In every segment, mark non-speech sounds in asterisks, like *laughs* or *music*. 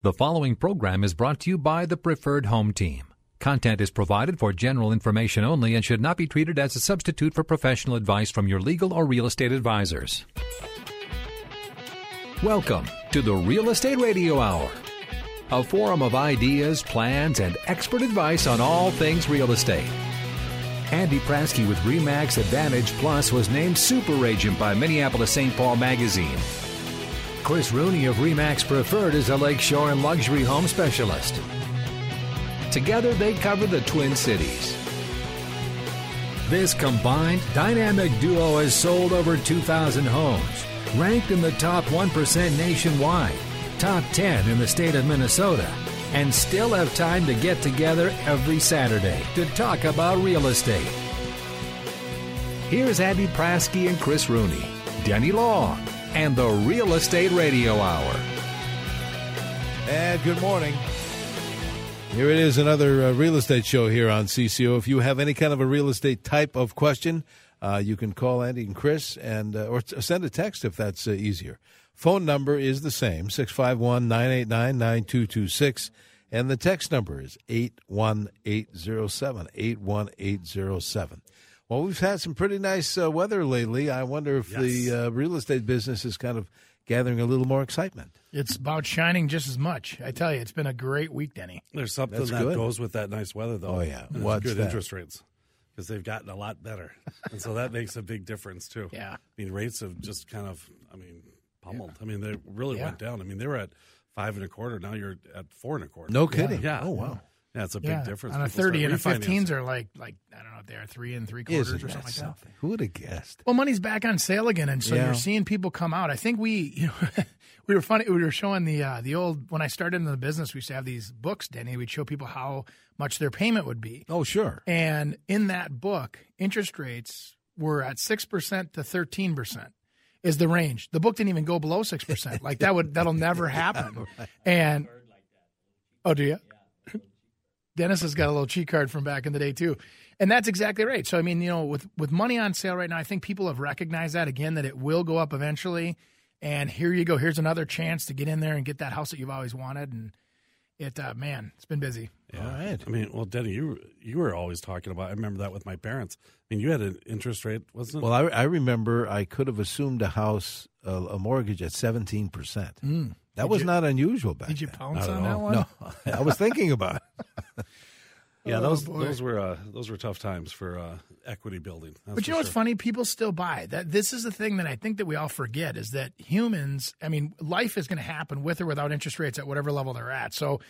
The following program is brought to you by the Preferred Home Team. Content is provided for general information only and should not be treated as a substitute for professional advice from your legal or real estate advisors. Welcome to the Real Estate Radio Hour, a forum of ideas, plans, and expert advice on all things real estate. Andy Prasky with Remax Advantage Plus was named Super Agent by Minneapolis St. Paul Magazine. Chris Rooney of Remax Preferred is a lakeshore and luxury home specialist. Together, they cover the Twin Cities. This combined dynamic duo has sold over 2,000 homes, ranked in the top 1% nationwide, top 10 in the state of Minnesota, and still have time to get together every Saturday to talk about real estate. Here's Andy Prasky and Chris Rooney, Denny Long, and the Real Estate Radio Hour. And good morning. Here it is, another uh, real estate show here on CCO. If you have any kind of a real estate type of question, uh, you can call Andy and Chris, and uh, or t- send a text if that's uh, easier. Phone number is the same 651 989 9226, and the text number is 81807. 81807. Well, we've had some pretty nice uh, weather lately. I wonder if Yes. the uh, real estate business is kind of gathering a little more excitement. It's about shining just as much. I tell you, it's been a great week, Denny. There's something That's that good. goes with that nice weather, though. Oh, yeah. And What's good that? interest rates because they've gotten a lot better, and so that makes a big difference too. *laughs* Yeah. I mean rates have just kind of, I mean, pummeled. I mean, they really Yeah. went down. I mean, they were at five and a quarter. Now you're at four and a quarter. No kidding. Yeah. Oh, wow. Yeah, it's a big yeah, difference. on a thirty and a fifteens refinancing. are like like I don't know if they are three and three quarters Isn't or that something like that. Who would have guessed? Well, money's back on sale again, and so Yeah. you're seeing people come out. I think we, *laughs* you know, we were funny. We were showing the uh, the old when I started in the business. We used to have these books, Denny. We'd show people how much their payment would be, Oh, sure. and in that book, interest rates were at six percent to thirteen percent is the range. The book didn't even go below six percent. Like that would that'll never *laughs* happen. And oh, do you? Dennis has got a little cheat card from back in the day too, and that's exactly right. So I mean, you know, with with money on sale right now, I think people have recognized that again that it will go up eventually. And here you go. Here's another chance to get in there and get that house that you've always wanted. And it, uh, man, it's been busy. Yeah. All right. I mean, well, Denny, you you were always talking about. I remember that with my parents. I mean, you had an interest rate, wasn't it? Well, I, I remember I could have assumed a house, a, a mortgage at 17%. That was you- not unusual back then. Did you pounce on that one? No, *laughs* I was thinking about it. *laughs* yeah, Oh, those boy. those were uh, those were tough times for uh, equity building. That's But you know what's funny? People still buy. That this is the thing that I think that we all forget is that humans. I mean, life is going to happen with or without interest rates at whatever level they're at. So,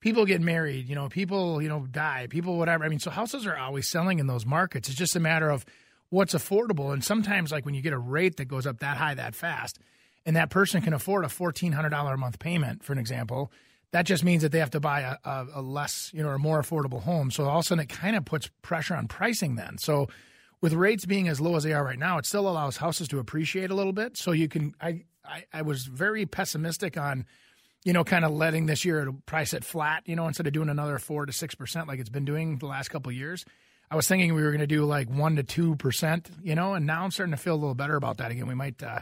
people get married. You know, people you know die. People whatever. I mean, so houses are always selling in those markets. It's just a matter of what's affordable. And sometimes, like when you get a rate that goes up that high that fast, and that person can afford a fourteen hundred dollar a month payment, for an example. That just means that they have to buy a, a, a less, you know, a more affordable home. So all of a sudden, it kind of puts pressure on pricing. Then, so with rates being as low as they are right now, it still allows houses to appreciate a little bit. So you can, I, I, I was very pessimistic on, you know, kind of letting this year price it flat, you know, instead of doing another four to six percent like it's been doing the last couple years. I was thinking we were going to do like one to two percent, you know, and now I'm starting to feel a little better about that again. We might uh,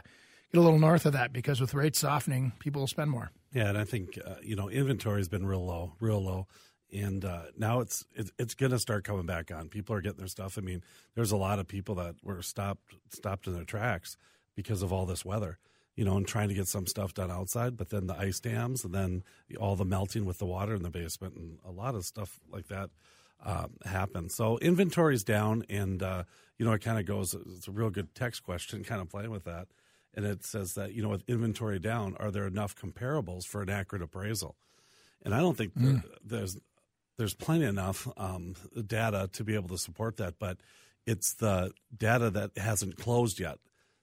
get a little north of that because with rates softening, people will spend more. Yeah, and I think uh, you know inventory has been real low, real low, and uh, now it's it's, it's going to start coming back on. People are getting their stuff. I mean, there's a lot of people that were stopped stopped in their tracks because of all this weather. You know, and trying to get some stuff done outside, but then the ice dams, and then all the melting with the water in the basement, and a lot of stuff like that um, happen. So inventory's down, and uh, you know it kind of goes. It's a real good text question, kind of playing with that and it says that you know with inventory down, are there enough comparables for an accurate appraisal? And I don't think there- there's there's plenty enough um, data to be able to support that, but it's the data that hasn't closed yet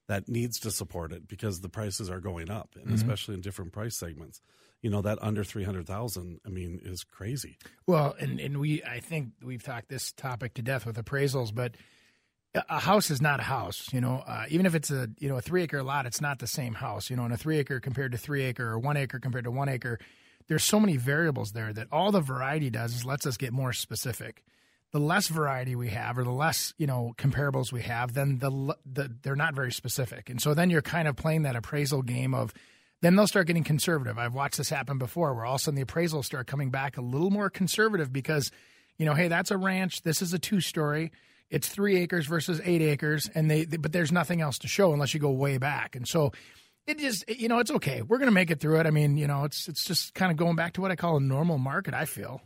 that needs to support it because the prices are going up, and especially in different price segments. you know that under three hundred thousand. I mean, is crazy. Well, and and we I think we've talked this topic to death with appraisals, but a house is not a house. You know, uh, even if it's a you know a three acre lot, it's not the same house. You know, and a three acre compared to three acre or one acre compared to one acre, there's so many variables there that all the variety does is lets us get more specific. The less variety we have, or the less you know comparables we have, then the, the they're not very specific, and so then you're kind of playing that appraisal game of then they'll start getting conservative. I've watched this happen before where all of a sudden the appraisals start coming back a little more conservative because, you know, hey, that's a ranch. This is a two story. It's three acres versus eight acres. And they, they, but there's nothing else to show unless you go way back. And so it just, you know, it's okay. We're going to make it through it. I mean, you know, it's, it's just kind of going back to what I call a normal market, I feel.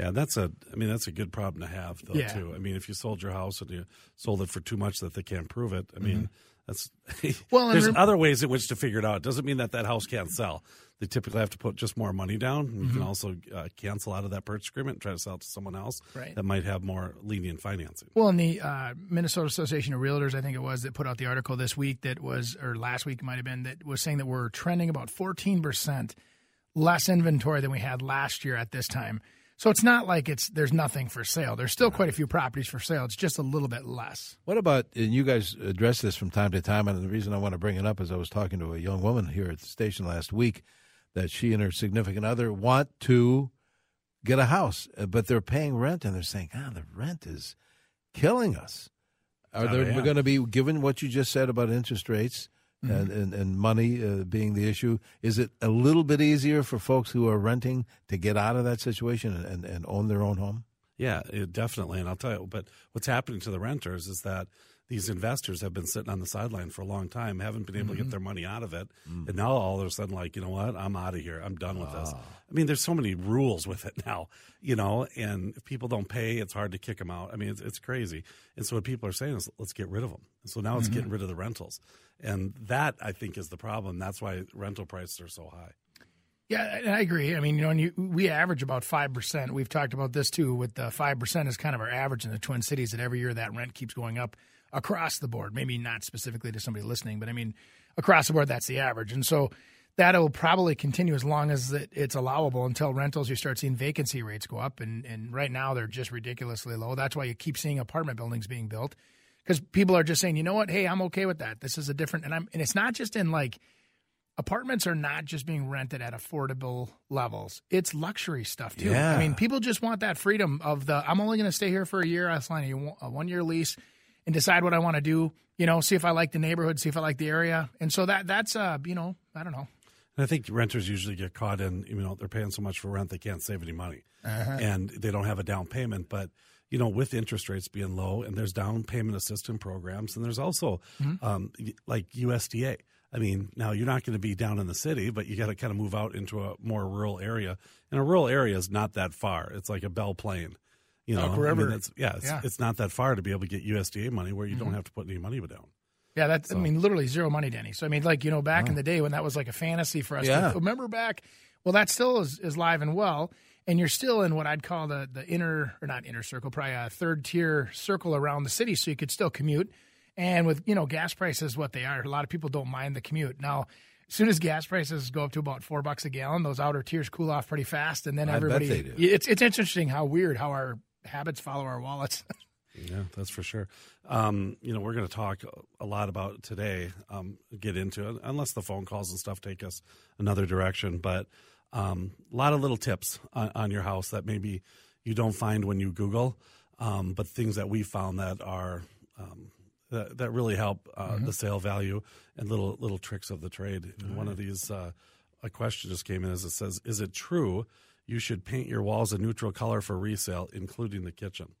Yeah, that's a. I mean, that's a good problem to have, though. Yeah. Too. I mean, if you sold your house and you sold it for too much that they can't prove it, I mean, mm-hmm. that's *laughs* Well, and there's other ways in which to figure it out. It doesn't mean that that house can't sell. They typically have to put just more money down. You Mm-hmm. can also uh, cancel out of that purchase agreement and try to sell it to someone else Right. that might have more lenient financing. Well, in the uh, Minnesota Association of Realtors, I think it was that put out the article this week that was, or last week might have been, that was saying that we're trending about 14% less inventory than we had last year at this time. So it's not like it's there's nothing for sale. There's still quite a few properties for sale. It's just a little bit less. What about, and you guys address this from time to time, and the reason I want to bring it up is I was talking to a young woman here at the station last week that she and her significant other want to get a house, uh, but they're paying rent, and they're saying, ah, the rent is killing us. Are Oh, there yeah. going to be, given what you just said about interest rates and, and, and money uh, being the issue, is it a little bit easier for folks who are renting to get out of that situation and, and, and own their own home? Yeah, it, definitely. And I'll tell you, but what's happening to the renters is that these investors have been sitting on the sideline for a long time, haven't been able to get mm-hmm. their money out of it, mm. and now all of a sudden, like, you know what, I'm out of here. I'm done with this. Ah. I mean, there's so many rules with it *laughs* now, you know, and if people don't pay, it's hard to kick them out. I mean, it's, it's crazy. And so what people are saying is, let's get rid of them. So now it's mm-hmm. getting rid of the rentals, and that I think is the problem. That's why rental prices are so high. Yeah, I agree. I mean, you know, and you, we average about five percent. We've talked about this too. With the five percent is kind of our average in the Twin Cities. That every year that rent keeps going up across the board. Maybe not specifically to somebody listening, but I mean, across the board, that's the average. And so that'll probably continue as long as it, it's allowable until rentals. You start seeing vacancy rates go up, and and right now they're just ridiculously low. That's why you keep seeing apartment buildings being built because people are just saying, you know what, hey, I'm okay with that. This is a different, and I'm, and it's not just in like apartments are not just being rented at affordable levels. It's luxury stuff too. Yeah. I mean, people just want that freedom of the I'm only going to stay here for a year. I sign a one year lease and decide what I want to do. You know, see if I like the neighborhood, see if I like the area, and so that that's uh you know I don't know. And I think renters usually get caught in, you know, they're paying so much for rent they can't save any money, and they don't have a down payment. But you know, with interest rates being low, and there's down payment assistance programs, and there's also um, like USDA. I mean, now you're not going to be down in the city, but you got to kind of move out into a more rural area. And a rural area is not that far. It's like a Belle Plaine. You know, Elk I mean, that's, yeah, it's, Yeah. it's not that far to be able to get USDA money where you don't mm-hmm. have to put any money down. Yeah, that's I mean literally zero money, Denny. So I mean, like you know, back in the day when that was like a fantasy for us. Yeah. remember back? Well, that still is, is live and well, and you're still in what I'd call the the inner or not inner circle, probably a third tier circle around the city, so you could still commute. And with you know gas prices what they are, a lot of people don't mind the commute now. As soon as gas prices go up to about four bucks a gallon, those outer tiers cool off pretty fast, and then everybody. It's it's interesting how weird how our habits follow our wallets. *laughs* Yeah, that's for sure. Um, you know, we're going to talk a lot about today, um, get into it, unless the phone calls and stuff take us another direction. But um, a lot of little tips on, on your house that maybe you don't find when you Google, um, but things that we found that are um, that, that really help uh, the sale value and little little tricks of the trade. And one of these, uh, a question just came in as it says, "Is it true you should paint your walls a neutral color for resale, including the kitchen?"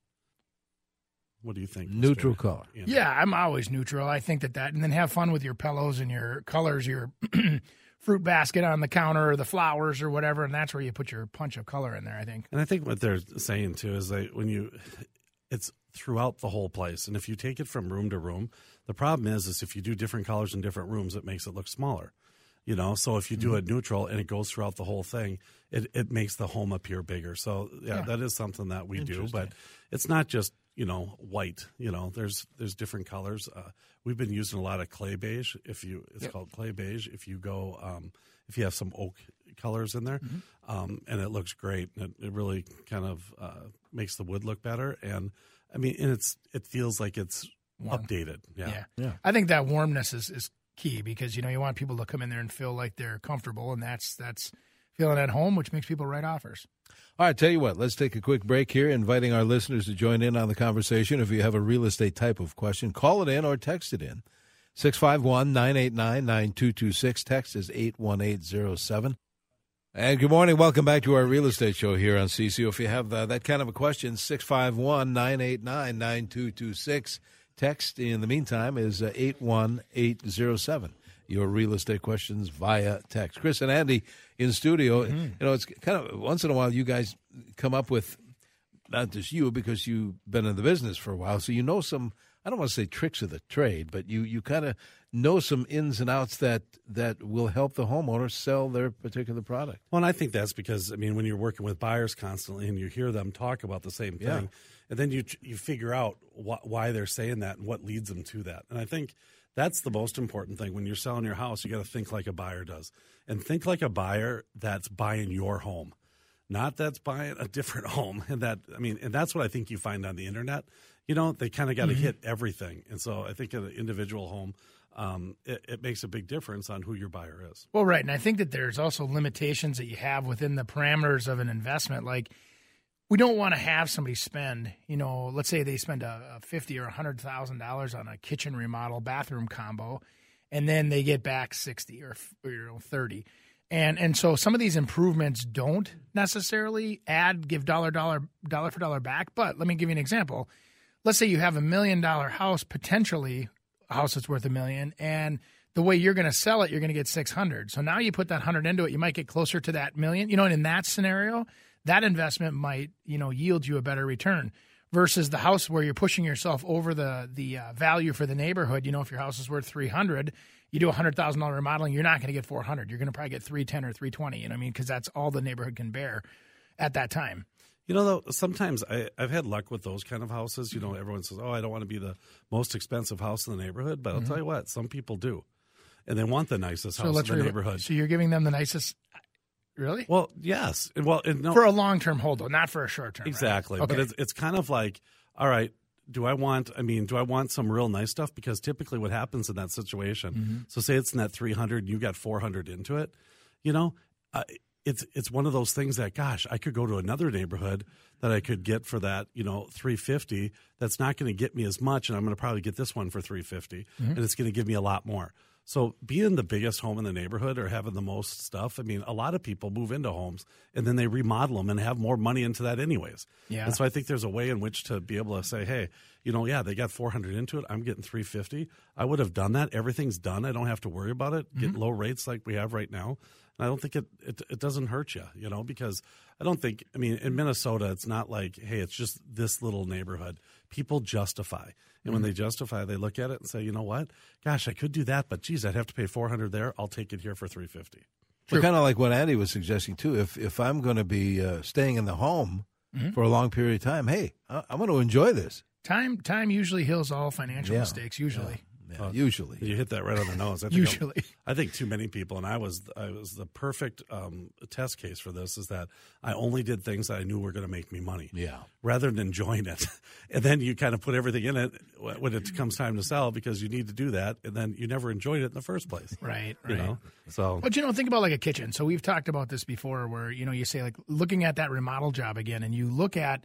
What do you think? Mr. Neutral color. Andrew? Yeah, I'm always neutral. I think that that, and then have fun with your pillows and your colors, your *clears throat* fruit basket on the counter, or the flowers or whatever, and that's where you put your punch of color in there. I think. And I think what they're saying too is that when you, it's throughout the whole place, and if you take it from room to room, the problem is is if you do different colors in different rooms, it makes it look smaller. You know, so if you do it neutral and it goes throughout the whole thing, it, it makes the home appear bigger. So yeah, Yeah. that is something that we do, but it's not just you know white. You know, there's there's different colors. Uh, we've been using a lot of clay beige. If you, it's Yep. called clay beige. If you go, um, if you have some oak colors in there, um, and it looks great. It, it really kind of uh, makes the wood look better. And I mean, and it's it feels like it's Warm. updated. Yeah. Yeah. I think that warmness is, is key because you know you want people to come in there and feel like they're comfortable, and that's that's feeling at home, which makes people write offers. All right, tell you what, let's take a quick break here, inviting our listeners to join in on the conversation. If you have a real estate type of question, call it in or text it in. 651 989 9226. Text is 81807. And good morning. Welcome back to our real estate show here on CCO. If you have uh, that kind of a question, 651 989 9226. Text in the meantime is uh, 81807. Your real estate questions via text. Chris and Andy in studio. You know, it's kind of once in a while you guys come up with not just you because you've been in the business for a while, so you know some. I don't want to say tricks of the trade, but you you kind of know some ins and outs that that will help the homeowner sell their particular product. Well, and I think that's because I mean, when you're working with buyers constantly and you hear them talk about the same thing, Yeah. and then you you figure out wh- why they're saying that and what leads them to that. And I think that's the most important thing when you're selling your house. You got to think like a buyer does, and think like a buyer that's buying your home, not that's buying a *laughs* different home. And that I mean, and that's what I think you find on the internet. You know, they kind of got to hit everything, and so I think in an individual home. Um, it, it makes a big difference on who your buyer is. Well, right, and I think that there's also limitations that you have within the parameters of an investment. Like, we don't want to have somebody spend, you know, let's say they spend a, a fifty or hundred thousand dollars on a kitchen remodel, bathroom combo, and then they get back sixty or, or you know thirty, and and so some of these improvements don't necessarily add give dollar dollar dollar for dollar back. But let me give you an example. Let's say you have a million dollar house potentially a house that's worth a million and the way you're going to sell it you're going to get 600 so now you put that 100 into it you might get closer to that million. You know and in that scenario that investment might you know yield you a better return versus the house where you're pushing yourself over the the uh, value for the neighborhood. You know if your house is worth 300 you do a hundred thousand dollar remodeling you're not going to get 400 you're going to probably get 310 or 320 you know what i mean? Because that's all the neighborhood can bear at that time You know, though, sometimes I, I've had luck with those kind of houses. You know, everyone says, "Oh, I don't want to be the most expensive house in the neighborhood," but I'll Mm-hmm. tell you what, some people do, and they want the nicest so house in the re- neighborhood. so you're giving them the nicest really well, yes, well, and no, for a long-term hold though not for a short-term right? exactly. okay. But it's it's kind of like, all right, do I want? I mean, do I want some real nice stuff? Because typically, what happens in that situation, Mm-hmm. so say it's in that three hundred, you got four hundred into it, you know. Uh, it's it's one of those things that gosh I could go to another neighborhood that I could get for that you know three fifty that's not going to get me as much and I'm going to probably get this one for 350 Mm-hmm. and it's going to give me a lot more. So being the biggest home in the neighborhood or having the most stuff, I mean, a lot of people move into homes and then they remodel them and have more money into that anyways. Yeah. And so I think there's a way in which to be able to say, hey, you know, yeah, they got 400 into it. I'm getting 350. I would have done that. Everything's done. I don't have to worry about it. Get low rates like we have right now. And I don't think it, it it doesn't hurt you, you know, because I don't think I mean in Minnesota it's not like hey it's just this little neighborhood. People justify, and when they justify, they look at it and say, you know what, gosh, I could do that, but geez, I'd have to pay four hundred there. I'll take it here for three fifty. So kind of like what Andy was suggesting too. If if I'm going to be uh, staying in the home for a long period of time, hey, I- I'm going to enjoy this. Time time usually heals all financial Yeah. mistakes. Usually, Yeah, usually, You hit that right on the nose. I think usually. I think too many people, and I was I was the perfect um, test case for this. Is that I only did things that I knew were going to make me money. Yeah. Rather than enjoying it, *laughs* and then you kind of put everything in it when it comes time to sell because you need to do that, and then you never enjoyed it in the first place. *laughs* Right, You right. know. So But you know, think about like a kitchen. So we've talked about this before, where you know you say like looking at that remodel job again, and you look at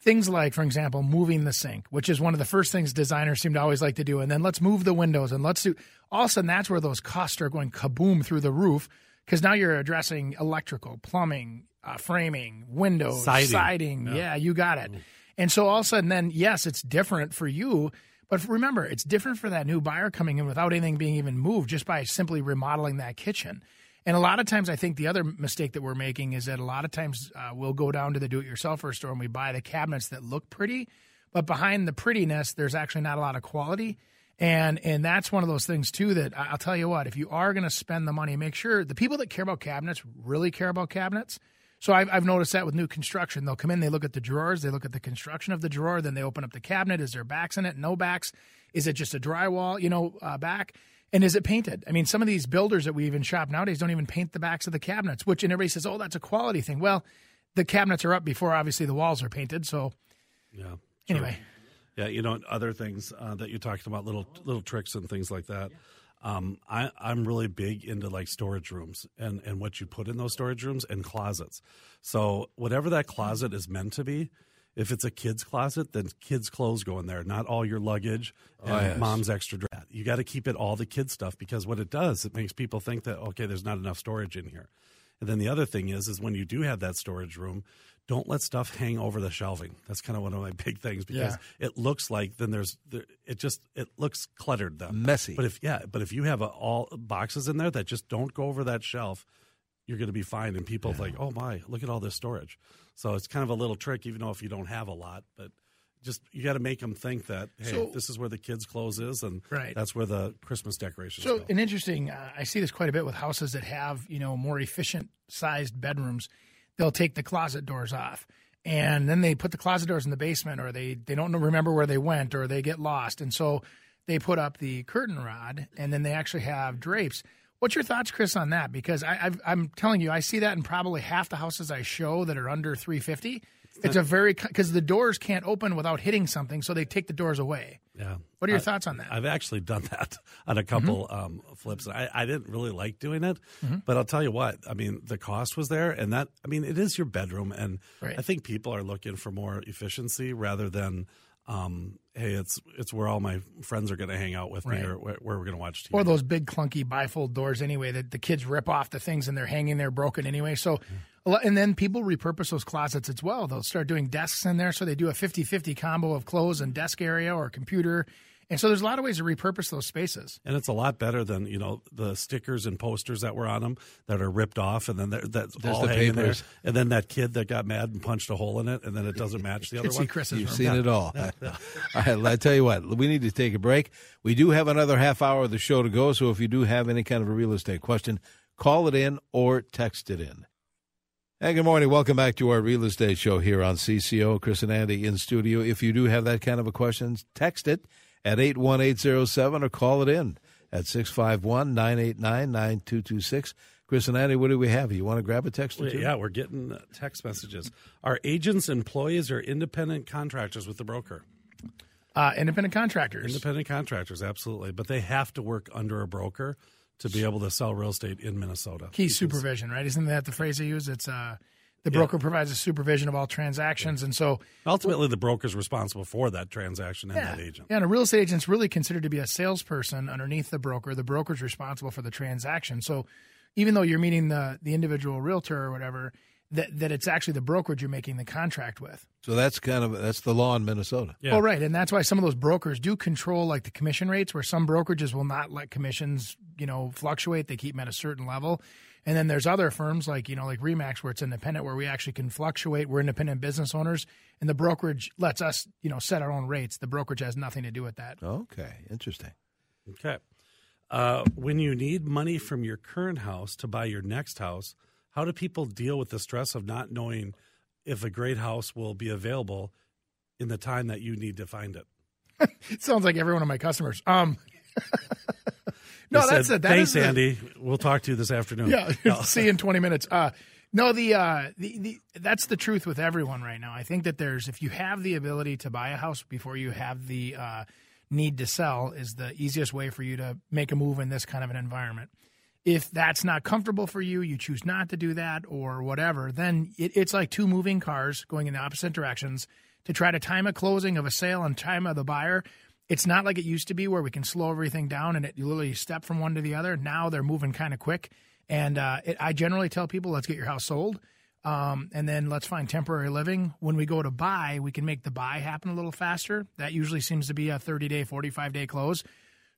things like, for example, moving the sink, which is one of the first things designers seem to always like to do, and then let's move the windows, and let's do. All of a sudden, that's where those costs are going kaboom through the roof because now you're addressing electrical, plumbing, uh, framing, windows, Siding. Yeah. you got it. And so all of a sudden, then yes, it's different for you. But remember, it's different for that new buyer coming in without anything being even moved, just by simply remodeling that kitchen. And a lot of times, I think the other mistake that we're making is that a lot of times uh, we'll go down to the do-it-yourselfer store and we buy the cabinets that look pretty, but behind the prettiness, there's actually not a lot of quality. And and that's one of those things too that I'll tell you what, if you are going to spend the money, make sure the people that care about cabinets really care about cabinets. So I've, I've noticed that with new construction. They'll come in, they look at the drawers, they look at the construction of the drawer, then they open up the cabinet. Is there backs in it? No backs. Is it just a drywall, you know, uh, back? And is it painted? I mean, some of these builders that we even shop nowadays don't even paint the backs of the cabinets, which and everybody says, oh, that's a quality thing. Well, the cabinets are up before obviously the walls are painted. So Yeah. anyway, Yeah, you know, other things uh, that you talked about, little little tricks and things like that. Um, I, I'm really big into like storage rooms and, and what you put in those storage rooms and closets. So whatever that closet is meant to be, if it's a kid's closet, then kids' clothes go in there, not all your luggage oh, and Oh, yes. mom's extra dress. You got to keep it all the kid stuff because what it does, it makes people think that okay, there's not enough storage in here. And then the other thing is, is when you do have that storage room, don't let stuff hang over the shelving. That's kind of one of my *laughs* big things because it looks like then there's there, it just it looks cluttered then Messy. But if yeah, but if you have a, all boxes in there that just don't go over that shelf, you're going to be fine. And people like, oh my, look at all this storage. So it's kind of a little trick, even though if you don't have a lot, but just you got to make them think that hey, So- this is where the kids' clothes is, and Right. that's where the Christmas decorations are. So, go. an interesting, uh, I see this quite a bit with houses that have, you know, more efficient sized bedrooms. They'll take the closet doors off and then they put the closet doors in the basement or they, they don't remember where they went or they get lost. And so they put up the curtain rod and then they actually have drapes. What's your thoughts, Chris, on that? Because I, I've, I'm telling you, I see that in probably half the houses I show that are under 350. It's a very because the doors can't open without hitting something, so they take the doors away. yeah. What are your I- thoughts on that? I've actually done that *laughs* on a couple Mm-hmm. um, flips. I, I didn't really like doing it, but I'll tell you what. I mean, the cost was there, and that I mean, it is your bedroom, and Right. I think people are looking for more efficiency rather than, um, hey, it's it's where all my friends are going to hang out with Right. me, or where, where we're going to watch TV. or those big clunky bifold doors anyway that the kids rip off the things and they're hanging there broken anyway. So lot- and then people repurpose those closets as well. They'll start doing desks in there. So they do a 50-50 combo of clothes and desk area or computer and so there's a lot of ways to repurpose those spaces and it's a lot better than you know the stickers and posters that were on them that are ripped off, and then they're- that's There's all the hanging papers. there. And then that kid that got mad and punched a hole in it, and then it doesn't match the *laughs* other see one. Chris's You've room. seen it all. *laughs* all right, I tell you what, we need to take a break. We do have another half hour of the show to go, so if you do have any kind of a real estate question, call it in or text it in. Hey, good morning. Welcome back to our real estate show here on CCO. Chris and Andy in studio. If you do have that kind of a question, text it at 81807 or call it in at 651 989 9226. Chris and Andy, what do we have? You want to grab a text or two? Yeah, we're getting uh, text messages. Are agents employees or independent contractors with the broker? uh, independent contractors Independent contractors, absolutely. But they have to work under a broker to be able to sell real estate in Minnesota. key supervision right isn't that the phrase they use it's uh the broker provides a supervision of all transactions and so Ultimately, the broker is responsible for that transaction and that agent. Yeah, and a real estate agent's really considered to be a salesperson underneath the broker. The broker's responsible for the transaction. So even though you're meeting the the individual realtor or whatever, that that it's actually the brokerage you're making the contract with. So that's kind of that's the law in Minnesota. Yeah. Oh, right, and that's why some of those brokers do control like the commission rates, where some brokerages will not let commissions, you know, fluctuate. They keep them at a certain level. And then there's other firms like you know like Remax where it's independent, where we actually can fluctuate. We're independent business owners, and the brokerage lets us you know set our own rates. The brokerage has nothing to do with that. Okay, interesting. Okay. Uh, when you need money from your current house to buy your next house, how do people deal with the stress of not knowing if a great house will be available in the time that you need to find it? It *laughs* sounds like every one of my customers. Um, *laughs* no, They that's said, it. That Thanks, is the- Andy. We'll talk to you this afternoon. Yeah, No. *laughs* see you in twenty minutes. Uh, no, the, uh, the the that's the truth with everyone right now. I think that there's if you have the ability to buy a house before you have the uh, need to sell, is the easiest way for you to make a move in this kind of an environment. If that's not comfortable for you, you choose not to do that or whatever, then it, it's like two moving cars going in the opposite directions to try to time a closing of a sale and time of the buyer. It's not like it used to be where we can slow everything down and it you literally step from one to the other. Now they're moving kind of quick. And uh, it, I generally tell people, let's get your house sold. Um, and then let's find temporary living. When we go to buy, we can make the buy happen a little faster. That usually seems to be a 30 day, 45 day close.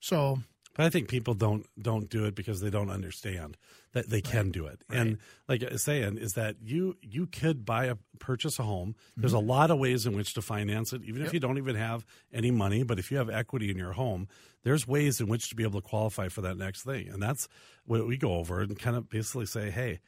So But I think people don't don't do it because they don't understand that they can do it. And like I was saying, is that you you could buy a purchase a home. There's a mm-hmm. lot of ways in which to finance it, even if you don't even have any money. But if you have equity in your home, there's ways in which to be able to qualify for that next thing. And that's what we go over and kind of basically say, hey.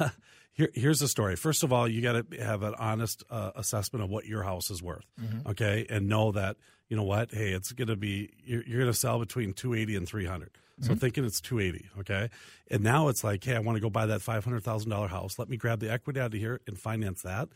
*laughs* Here, here's the story. First of all, you got to have an honest uh, assessment of what your house is worth, Mm-hmm. okay, and know that you know what. Hey, it's going to be you're, you're going to sell between two eighty and three hundred. So Mm-hmm. thinking it's two eighty, okay, and now it's like, hey, I want to go buy that five hundred thousand dollar house. Let me grab the equity out of here and finance that.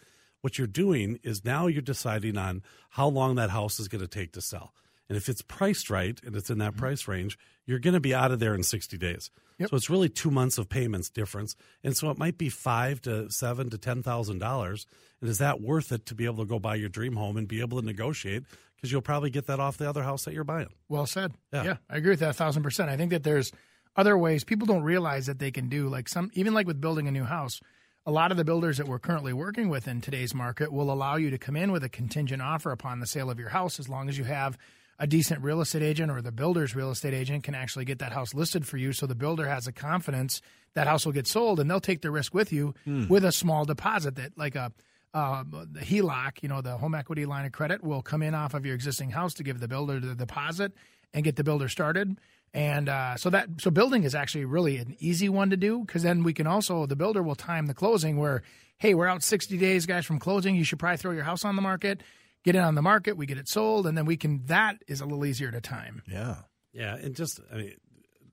What you're doing is now you're deciding on how long that house is going to take to sell. And if it's priced right and it's in that mm-hmm. price range, you're going to be out of there in 60 days. So it's really two months of payments difference. And so it might be five to seven to ten thousand dollars. And is that worth it to be able to go buy your dream home and be able to negotiate? Because you'll probably get that off the other house that you're buying. Well said. Yeah. Yeah. I agree with that a thousand percent. I think that there's other ways people don't realize that they can do like some even like with building a new house. A lot of the builders that we're currently working with in today's market will allow you to come in with a contingent offer upon the sale of your house as long as you have a decent real estate agent or the builder's real estate agent can actually get that house listed for you so the builder has a confidence that house will get sold and they'll take the risk with you with a small deposit that like a uh, the HELOC, you know, the home equity line of credit will come in off of your existing house to give the builder the deposit and get the builder started. And uh, so that so building is actually really an easy one to do because then we can also the builder will time the closing where hey we're out 60 days guys from closing. You should probably throw your house on the market get it on the market we get it sold and then we can that is a little easier to time Yeah. Yeah, and just I mean,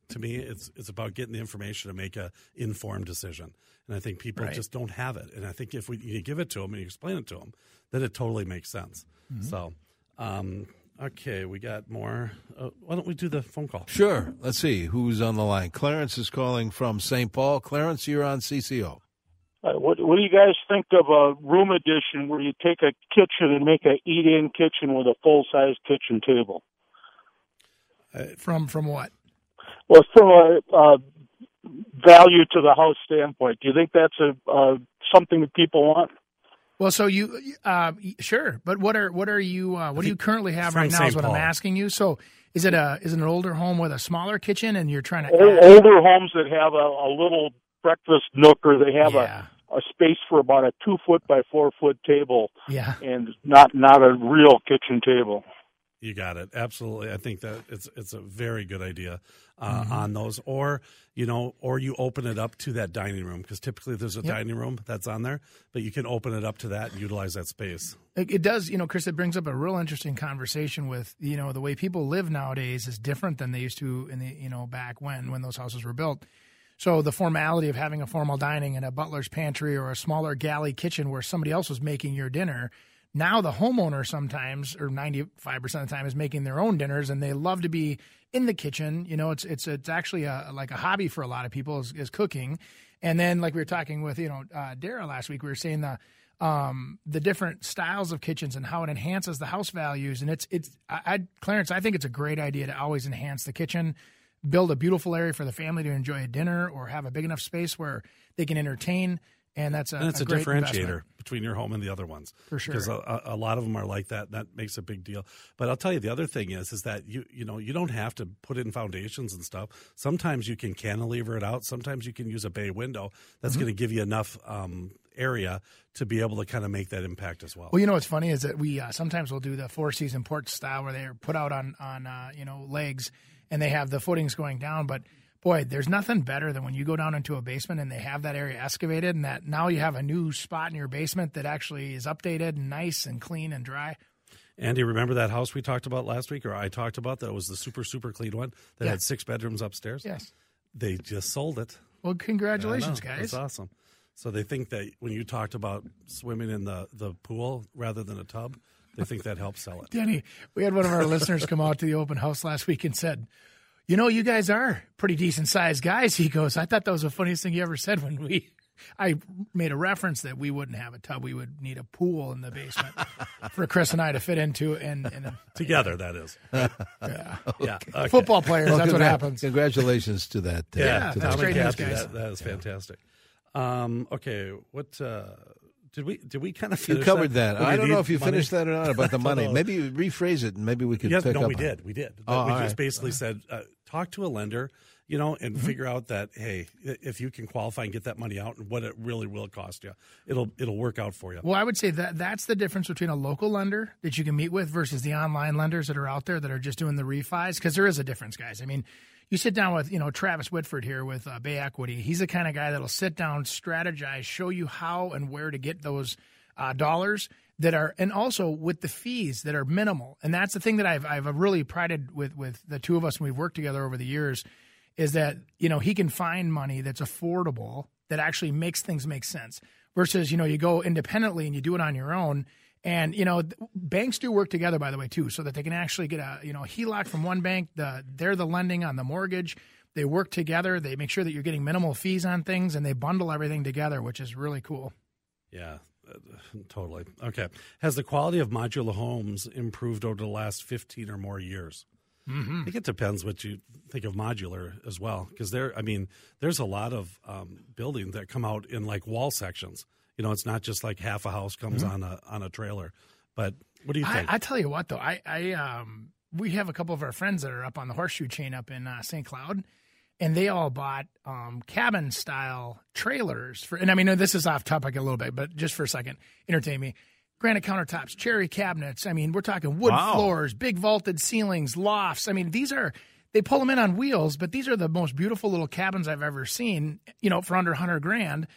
to me, it's it's about getting the information to make a informed decision. And I think people Right. just don't have it. And I think if we you give it to them and you explain it to them, then it totally makes sense. So, um, okay, we got more. Uh, why don't we do the phone call? Sure. Let's see who's on the line. Clarence is calling from St. Paul. Clarence, you're on CCO. Uh, what, what do you guys think of a room addition where you take a kitchen and make a eat-in kitchen with a full-size kitchen table? from from what Well, from a uh, value to the house standpoint, do you think that's a uh, something that people want? well so you uh, sure but what are what are you uh, what do you currently have right now St. is what i'm asking you so is it a is it an older home with a smaller kitchen and you're trying to Old, add- older homes that have a, a little breakfast nook or they have yeah a, a space for about a two foot by four foot table yeah and not not a real kitchen table. You got it. Absolutely. I think that it's it's a very good idea uh, Mm-hmm. on those, or you know, or you open it up to that dining room because typically there's a Yep. dining room that's on there, but you can open it up to that and utilize that space. It, it does, you know, Chris. It brings up a real interesting conversation with you know the way people live nowadays is different than they used to in the you know back when when those houses were built. So the formality of having a formal dining in a butler's pantry or a smaller galley kitchen where somebody else was making your dinner. Now the homeowner sometimes, or ninety five percent of the time, is making their own dinners, and they love to be in the kitchen. You know, it's it's it's actually a like a hobby for a lot of people is, is cooking. And then, like we were talking with you know uh, Dara last week, we were saying the um, the different styles of kitchens and how it enhances the house values. And it's it's I, I Clarence, I think it's a great idea to always enhance the kitchen, build a beautiful area for the family to enjoy a dinner, or have a big enough space where they can entertain. And that's a, and it's a, great differentiator investment. between your home and the other ones For sure. because a, a lot of them are like that that makes a big deal but i'll tell you the other thing is is that you you know you don't have to put in foundations and stuff sometimes you can cantilever it out sometimes you can use a bay window that's Mm-hmm. going to give you enough um, area to be able to kind of make that impact as well Well, you know what's funny is that we uh, sometimes we'll do the four season porch style where they're put out on on uh, you know legs and they have the footings going down. But boy, there's nothing better than when you go down into a basement and they have that area excavated and that now you have a new spot in your basement that actually is updated and nice and clean and dry. andy remember that house we talked about last week or i talked about that was the super super clean one that Yeah. had six bedrooms upstairs Yes. they just sold it Well, congratulations, guys. That's awesome. So they think that when you talked about swimming in the, the pool rather than a tub, they think that helps sell it. Danny, we had one of our *laughs* listeners come out to the open house last week and said, "You know, you guys are pretty decent sized guys." He goes, "I thought that was the funniest thing you ever said when we." I made a reference that we wouldn't have a tub; we would need a pool in the basement for Chris and I to fit into, and, and *laughs* Together, that is. yeah. *laughs* Yeah. okay. football players. Well, that's what happens. Congratulations to that. uh, Yeah, to that's that great guys. That, that is fantastic. Um, okay, what uh, did we did we kind of You covered that. When I don't know if you money? finished that or not about the *laughs* money. Maybe you rephrase it and maybe we could Yeah, pick no, up we on did. it. We did. Oh, we just right. basically said, uh, talk to a lender, you know, and figure out that hey, if you can qualify and get that money out, and what it really will cost you, it'll it'll work out for you. Well, I would say that that's the difference between a local lender that you can meet with versus the online lenders that are out there that are just doing the refis. Because there is a difference, guys. I mean, you sit down with you know Travis Whitford here with uh, Bay Equity. He's the kind of guy that'll sit down, strategize, show you how and where to get those uh, dollars that are, and also with the fees that are minimal. And that's the thing that I've I've really prided with with the two of us when we've worked together over the years, is that you know he can find money that's affordable that actually makes things make sense. Versus you know you go independently and you do it on your own. And you know, banks do work together, by the way, too, so that they can actually get a you know HELOC from one bank. The they're the lending on the mortgage. They work together. They make sure that you're getting minimal fees on things, and they bundle everything together, which is really cool. Yeah, uh, totally. Okay. Has the quality of modular homes improved over the last 15 or more years? Mm-hmm. I think it depends what you think of modular as well, because there, I mean, there's a lot of um, buildings that come out in like wall sections. You know, it's not just like half a house comes Mm-hmm. on a on a trailer. But what do you think? I, I tell you what, though, I, I um, we have a couple of our friends that are up on the horseshoe chain up in uh, St. Cloud, and they all bought um, cabin style trailers for. And I mean, this is off topic a little bit, but just for a second, entertain me. Granite countertops, cherry cabinets. I mean, we're talking wood Wow. floors, big vaulted ceilings, lofts. I mean, these are they pull them in on wheels, but these are the most beautiful little cabins I've ever seen. You know, for under hundred grand.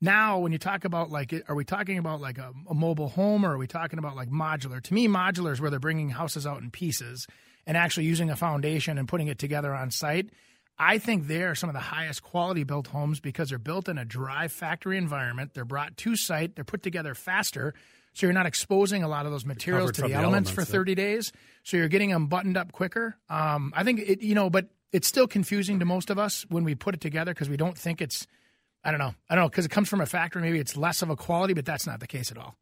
Now, when you talk about like, are we talking about like a, a mobile home or are we talking about like modular? To me, modular is where they're bringing houses out in pieces and actually using a foundation and putting it together on site. I think they are some of the highest quality built homes because they're built in a dry factory environment. They're brought to site. They're put together faster. So you're not exposing a lot of those materials to the the elements, elements, for 30 days. So you're getting them buttoned up quicker. Um, I think it, you know, but it's still confusing to most of us when we put it together because we don't think it's, I don't know. I don't know because it comes from a factory. Maybe it's less of a quality, but that's not the case at all.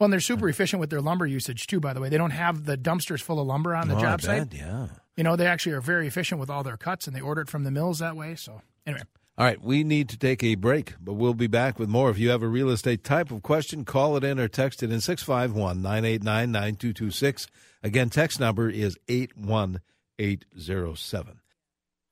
Well, and they're super efficient with their lumber usage too. By the way, they don't have the dumpsters full of lumber on the Oh, job site. yeah. You know, they actually are very efficient with all their cuts, and they order it from the mills that way. So anyway, All right, we need to take a break, but we'll be back with more. If you have a real estate type of question, call it in or text it in 651 989 9226. Again, text number is 81807.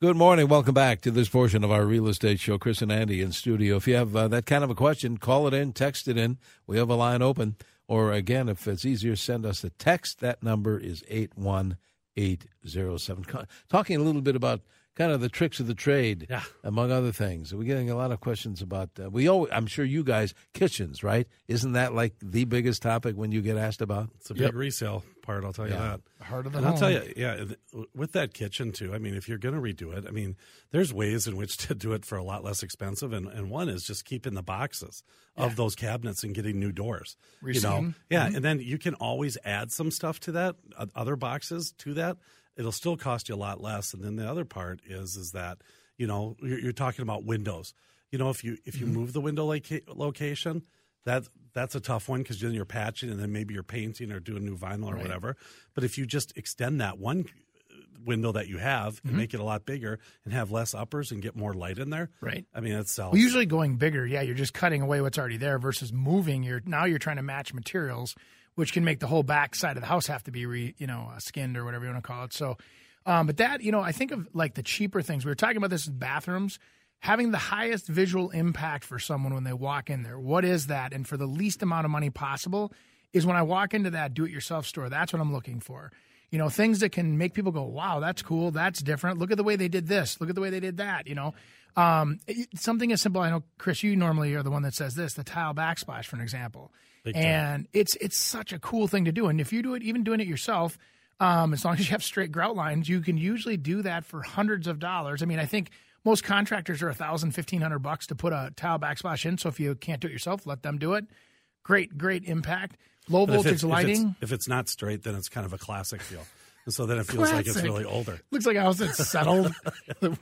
Good morning. Welcome back to this portion of our real estate show. Chris and Andy in studio. If you have uh, that kind of a question, call it in, text it in. We have a line open. Or again, if it's easier, send us a text. That number is 81807. Co- Talking a little bit about kind of the tricks of the trade, Yeah. among other things. We're getting a lot of questions about, uh, we always, I'm sure you guys, kitchens, right? Isn't that like the biggest topic when you get asked about? It's a big resale part, I'll tell you Yeah. that. Heart of the and I'll tell you, yeah, th- with that kitchen too. I mean, if you're going to redo it, I mean, there's ways in which *laughs* to do it for a lot less expensive, and, and one is just keeping the boxes of those cabinets and getting new doors. You know, Reseam. yeah, and then you can always add some stuff to that, uh, other boxes to that. It'll still cost you a lot less. And then the other part is is that you know you're, you're talking about windows. You know, if you if you mm-hmm. move the window loca- location, that that's a tough one because then you're patching and then maybe you're painting or doing new vinyl or whatever. But if you just extend that one uh, window that you have and mm-hmm. make it a lot bigger and have less uppers and get more light in there, Right. I mean, sells. Well, usually going bigger, yeah, you're just cutting away what's already there versus moving. You're now you're trying to match materials, which can make the whole back side of the house have to be re, you know, uh, skinned or whatever you want to call it. So, um, but that you know, I think of like the cheaper things. We were talking about this in bathrooms. Having the highest visual impact for someone when they walk in there. What is that? And for the least amount of money possible is when I walk into that do-it-yourself store. That's what I'm looking for. You know, things that can make people go, "Wow, that's cool. That's different. Look at the way they did this. Look at the way they did that." You know, um, something as simple. I know, Chris, you normally are the one that says this: the tile backsplash, for an example. Big time. And it's it's such a cool thing to do. And if you do it, even doing it yourself, um, as long as you have straight grout lines, you can usually do that for hundreds of dollars. I mean, I think most contractors are a thousand, fifteen hundred bucks to put a tile backsplash in. So if you can't do it yourself, let them do it. Great, great impact. Low But if voltage it's, if it's- lighting. If it's, not straight, then it's kind of a classic feel. And so then it feels like it's really older. Looks like a house that's settled. *laughs*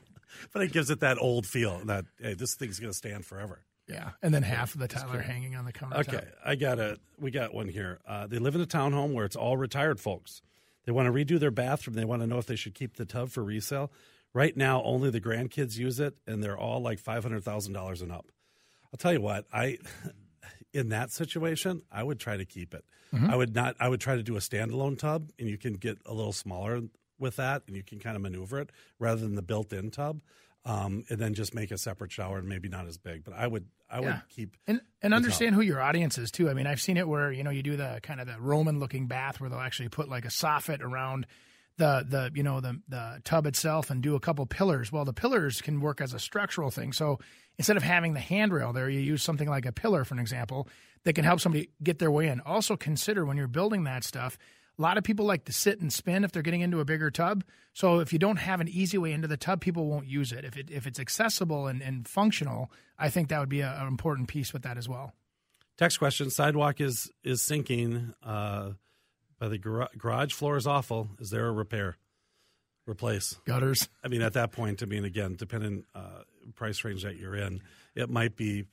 But it gives it that old feel that hey, this thing's going to stand forever. Yeah, and then half of the tile are hanging on the countertop. Okay, I got a. We got one here. Uh, they live in a townhome where it's all retired folks. They want to redo their bathroom. They want to know if they should keep the tub for resale. Right now, only the grandkids use it, and they're all like five hundred thousand dollars and up. I'll tell you what, I *laughs* in that situation, I would try to keep it. I would not. I would try to do a standalone tub, and you can get a little smaller with that, and you can kind of maneuver it rather than the built-in tub, um, and then just make a separate shower and maybe not as big. But I would, I would keep And and understand who your audience is too. I mean, I've seen it where you know you do the kind of the Roman looking bath where they'll actually put like a soffit around the the you know the the tub itself and do a couple pillars. Well, the pillars can work as a structural thing. So instead of having the handrail there, you use something like a pillar, for an example, that can help somebody get their way in. Also consider when you're building that stuff. A lot of people like to sit and spin if they're getting into a bigger tub. So if you don't have an easy way into the tub, people won't use it. If it if it's accessible and, and functional, I think that would be an important piece with that as well. Text question: Sidewalk is is sinking. Uh, by the gar- garage floor is awful. Is there a repair? Replace gutters. I mean, at that point, I mean, again, depending uh, price range that you're in, it might be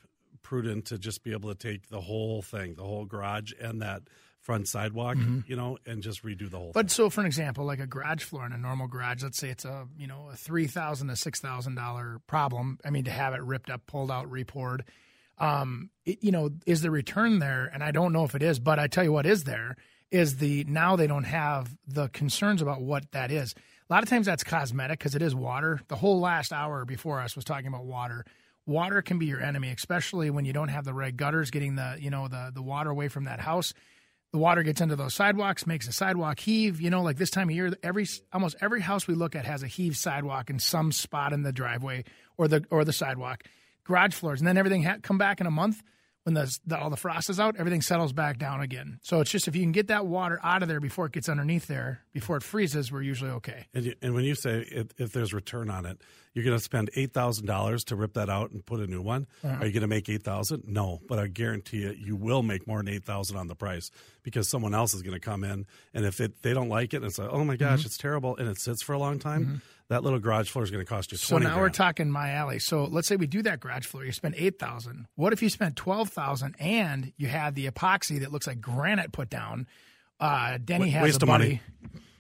prudent to just be able to take the whole thing, the whole garage and that front sidewalk, mm-hmm. you know, and just redo the whole. But thing. so, for an example, like a garage floor in a normal garage, let's say it's a you know a three thousand to six thousand dollar problem. I mean, to have it ripped up, pulled out, repoured. Um, it, you know, is the return there? And I don't know if it is, but I tell you what is there is the now they don't have the concerns about what that is. A lot of times that's cosmetic because it is water. The whole last hour before us was talking about water. Water can be your enemy, especially when you don't have the right gutters getting the you know the the water away from that house. The water gets into those sidewalks, makes a sidewalk heave. You know, like this time of year, every almost every house we look at has a heave sidewalk in some spot in the driveway or the or the sidewalk, garage floors, and then everything ha- come back in a month when the, the, all the frost is out, everything settles back down again. So it's just if you can get that water out of there before it gets underneath there, before it freezes, we're usually okay. And, you, and when you say if, if, there's return on it, you're going to spend eight thousand dollars to rip that out and put a new one. Uh-huh. Are you going to make eight thousand? No, but I guarantee you, you will make more than eight thousand on the price because someone else is going to come in, and if it they don't like it, and it's like, oh my gosh, mm-hmm. it's terrible, and it sits for a long time. Mm-hmm that little garage floor is going to cost you. So now grand. we're talking my alley. So let's say we do that garage floor. You spend eight thousand. What if you spent twelve thousand and you had the epoxy that looks like granite put down? Uh, Denny has waste a buddy. Of money.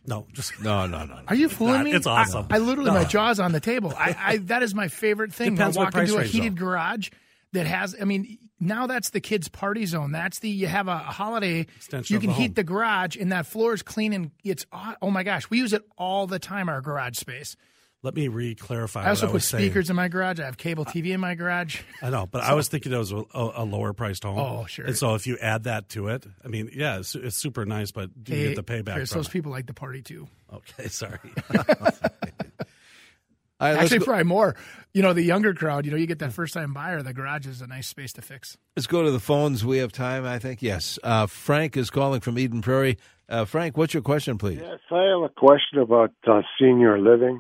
No, just no, no, no. Are you fooling me? It's awesome. I, I literally no. my jaw's on the table. I, I that is my favorite thing. Depends I walk into a heated though. garage that has. I mean, now that's the kids' party zone. That's the you have a, holiday. Extension you can the heat home. the garage, and that floor is clean and it's oh my gosh, we use it all the time. Our garage space. Let me re-clarify. I also I put speakers saying. in my garage. I have cable TV in my garage. I know, but so, I was thinking it was a, a, lower priced home. Oh, sure. And so if you add that to it, I mean, yeah, it's, it's super nice, but do hey, you get the payback? Chris, those it? people like the party too. Okay, *laughs* sorry. *laughs* Right, Actually, go. probably more. You know, the younger crowd. You know, you get that first time buyer. The garage is a nice space to fix. Let's go to the phones. We have time, I think. Yes. Uh, Frank is calling from Eden Prairie. Uh, Frank, what's your question, please? Yes, I have a question about uh, senior living.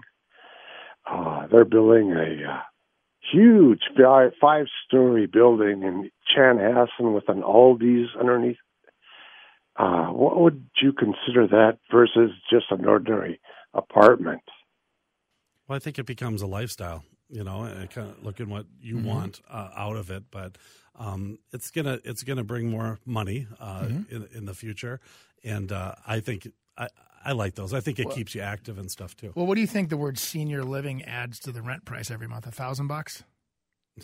Uh, they're building a uh, huge five story building in Chanhassen with an Aldi's underneath. Uh, what would you consider that versus just an ordinary apartment? Well, I think it becomes a lifestyle, you know, and kind of looking what you mm-hmm. want uh, out of it. But um, it's gonna it's gonna bring more money uh, mm-hmm. in in the future, and uh, I think I, I like those. I think it well, keeps you active and stuff too. Well, what do you think the word senior living adds to the rent price every month? A thousand bucks?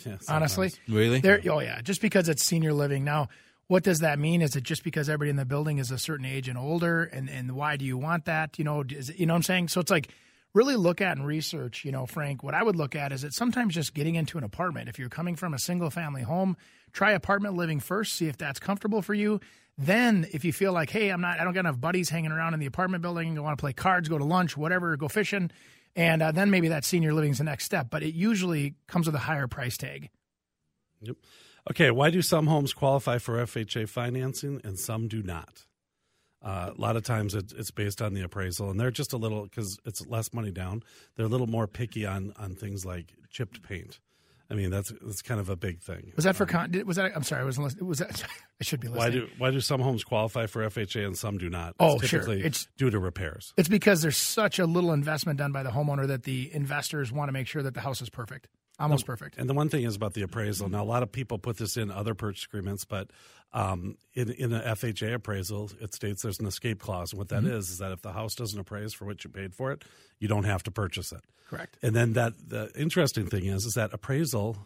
Yeah, honestly, really? There, oh yeah, just because it's senior living now. What does that mean? Is it just because everybody in the building is a certain age and older, and and why do you want that? You know, is, you know what I'm saying? So it's like really look at and research. You know, Frank, what I would look at is that sometimes just getting into an apartment. If you're coming from a single family home, try apartment living first. See if that's comfortable for you. Then, if you feel like, hey, I'm not, I don't got enough buddies hanging around in the apartment building, you want to play cards, go to lunch, whatever, go fishing, and uh, then maybe that senior living is the next step. But it usually comes with a higher price tag. Yep. Okay. Why do some homes qualify for FHA financing and some do not? Uh, a lot of times it, it's based on the appraisal, and they're just a little because it's less money down. They're a little more picky on on things like chipped paint. I mean, that's that's kind of a big thing. Was that for con? Was that? I'm sorry, I wasn't. Was that? *laughs* I should be listening. Why do Why do some homes qualify for FHA and some do not? It's oh, sure. It's due to repairs. It's because there's such a little investment done by the homeowner that the investors want to make sure that the house is perfect almost perfect. And the one thing is about the appraisal. Now, a lot of people put this in other purchase agreements, but um, in in an FHA appraisal, it states there's an escape clause. And what that mm-hmm. is is that if the house doesn't appraise for what you paid for it, you don't have to purchase it. Correct. And then that the interesting thing is is that appraisal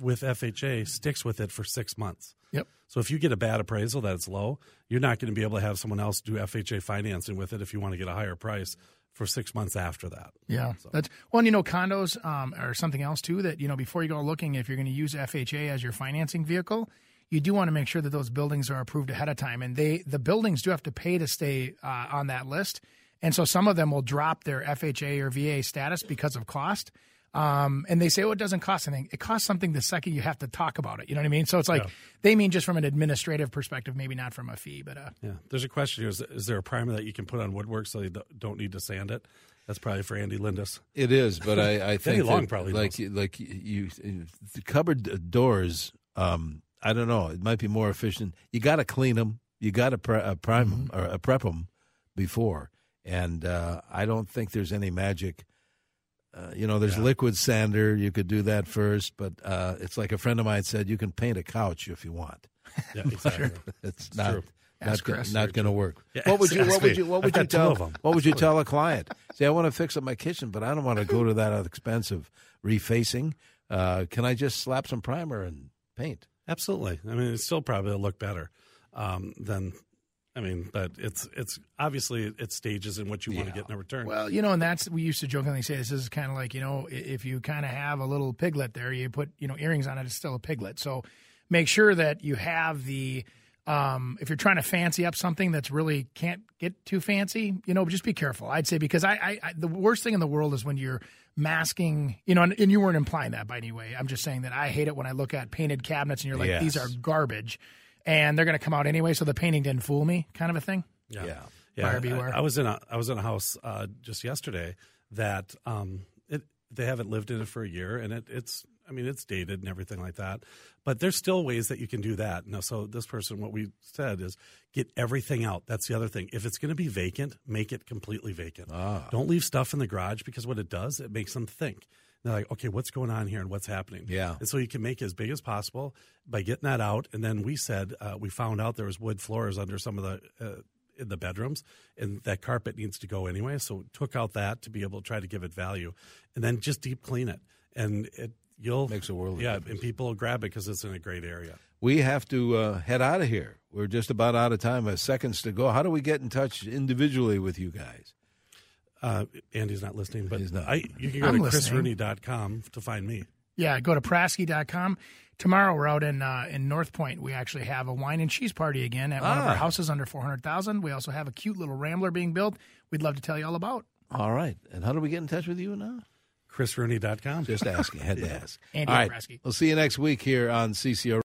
with FHA sticks with it for six months. Yep. So if you get a bad appraisal that's low, you're not going to be able to have someone else do FHA financing with it if you want to get a higher price for six months after that. Yeah, so. that's well, and you know, condos um, or something else too. That you know, before you go looking, if you're going to use FHA as your financing vehicle, you do want to make sure that those buildings are approved ahead of time, and they the buildings do have to pay to stay uh, on that list. And so some of them will drop their FHA or VA status because of cost. Um, and they say, oh, it doesn't cost anything. It costs something the second you have to talk about it. You know what I mean? So it's like Yeah. they mean just from an administrative perspective, maybe not from a fee. But uh, Yeah, there's a question here: is, is there a primer that you can put on woodwork so you don't- don't need to sand it? That's probably for Andy Lindis. It is, but I, I *laughs* think Long that, probably like knows. like you, the cupboard doors. Um, I don't know. It might be more efficient. You got to clean them. You got to pre- uh, prime them Mm-hmm. or uh, prep them before. And uh, I don't think there's any magic. Uh, you know, there's liquid sander. You could do that first, but uh, it's like a friend of mine said: you can paint a couch if you want. *laughs* Yeah, exactly. *laughs* It's not true. not Ask go- not going to work. Yeah, what would you ask What would you What I've would you tell of 'em. What would you tell a client? *laughs* Say, I want to fix up my kitchen, but I don't want to go to that expensive refacing. Uh, can I just slap some primer and paint? Absolutely. I mean, it's still probably will look better um, than. I mean, but it's it's obviously it's stages in what you want to get in a return. Well, you know, and that's we used to jokingly say this is kind of like you know if you kind of have a little piglet there, you put you know earrings on it, it's still a piglet. So make sure that you have the. Um, if you're trying to fancy up something that's really can't get too fancy, you know, just be careful. I'd say because I, I, I the worst thing in the world is when you're masking, you know, and, and you weren't implying that by any way. I'm just saying that I hate it when I look at painted cabinets and you're like, these are garbage, and they're going to come out anyway. So the painting didn't fool me, kind of a thing. Yeah. Yeah, Buyer I- I, was in a I was in a house uh, just yesterday that um, it they haven't lived in it for a year, and it, it's I mean it's dated and everything like that. But there's still ways that you can do that. Now, so this person, what we said is get everything out. That's the other thing. If it's going to be vacant, make it completely vacant. Ah. Don't leave stuff in the garage because what it does, it makes them think. They're like, okay, what's going on here and what's happening? Yeah. And so you can make it as big as possible by getting that out. And then we said uh, we found out there was wood floors under some of the uh, in the bedrooms, and that carpet needs to go anyway. So took out that to be able to try to give it value, and then just deep clean it, and it you'll Makes a world yeah, difference. and people will grab it because it's in a great area. We have to uh, head out of here. We're just about out of time. Seconds to go. How do we get in touch individually with you guys? Uh, Andy's not listening, but He's not. I, you can go I'm to listening. chrisrooney.com to find me. Yeah, go to Prasky.com. Tomorrow we're out in uh, in North Point. We actually have a wine and cheese party again at one of Ah. our houses under four hundred thousand. We also have a cute little rambler being built. We'd love to tell you all about. All right. And how do we get in touch with you now? chrisrooney.com. Just asking. Had to *laughs* ask. Andy All right. Nebraska. We'll see you next week here on CCO.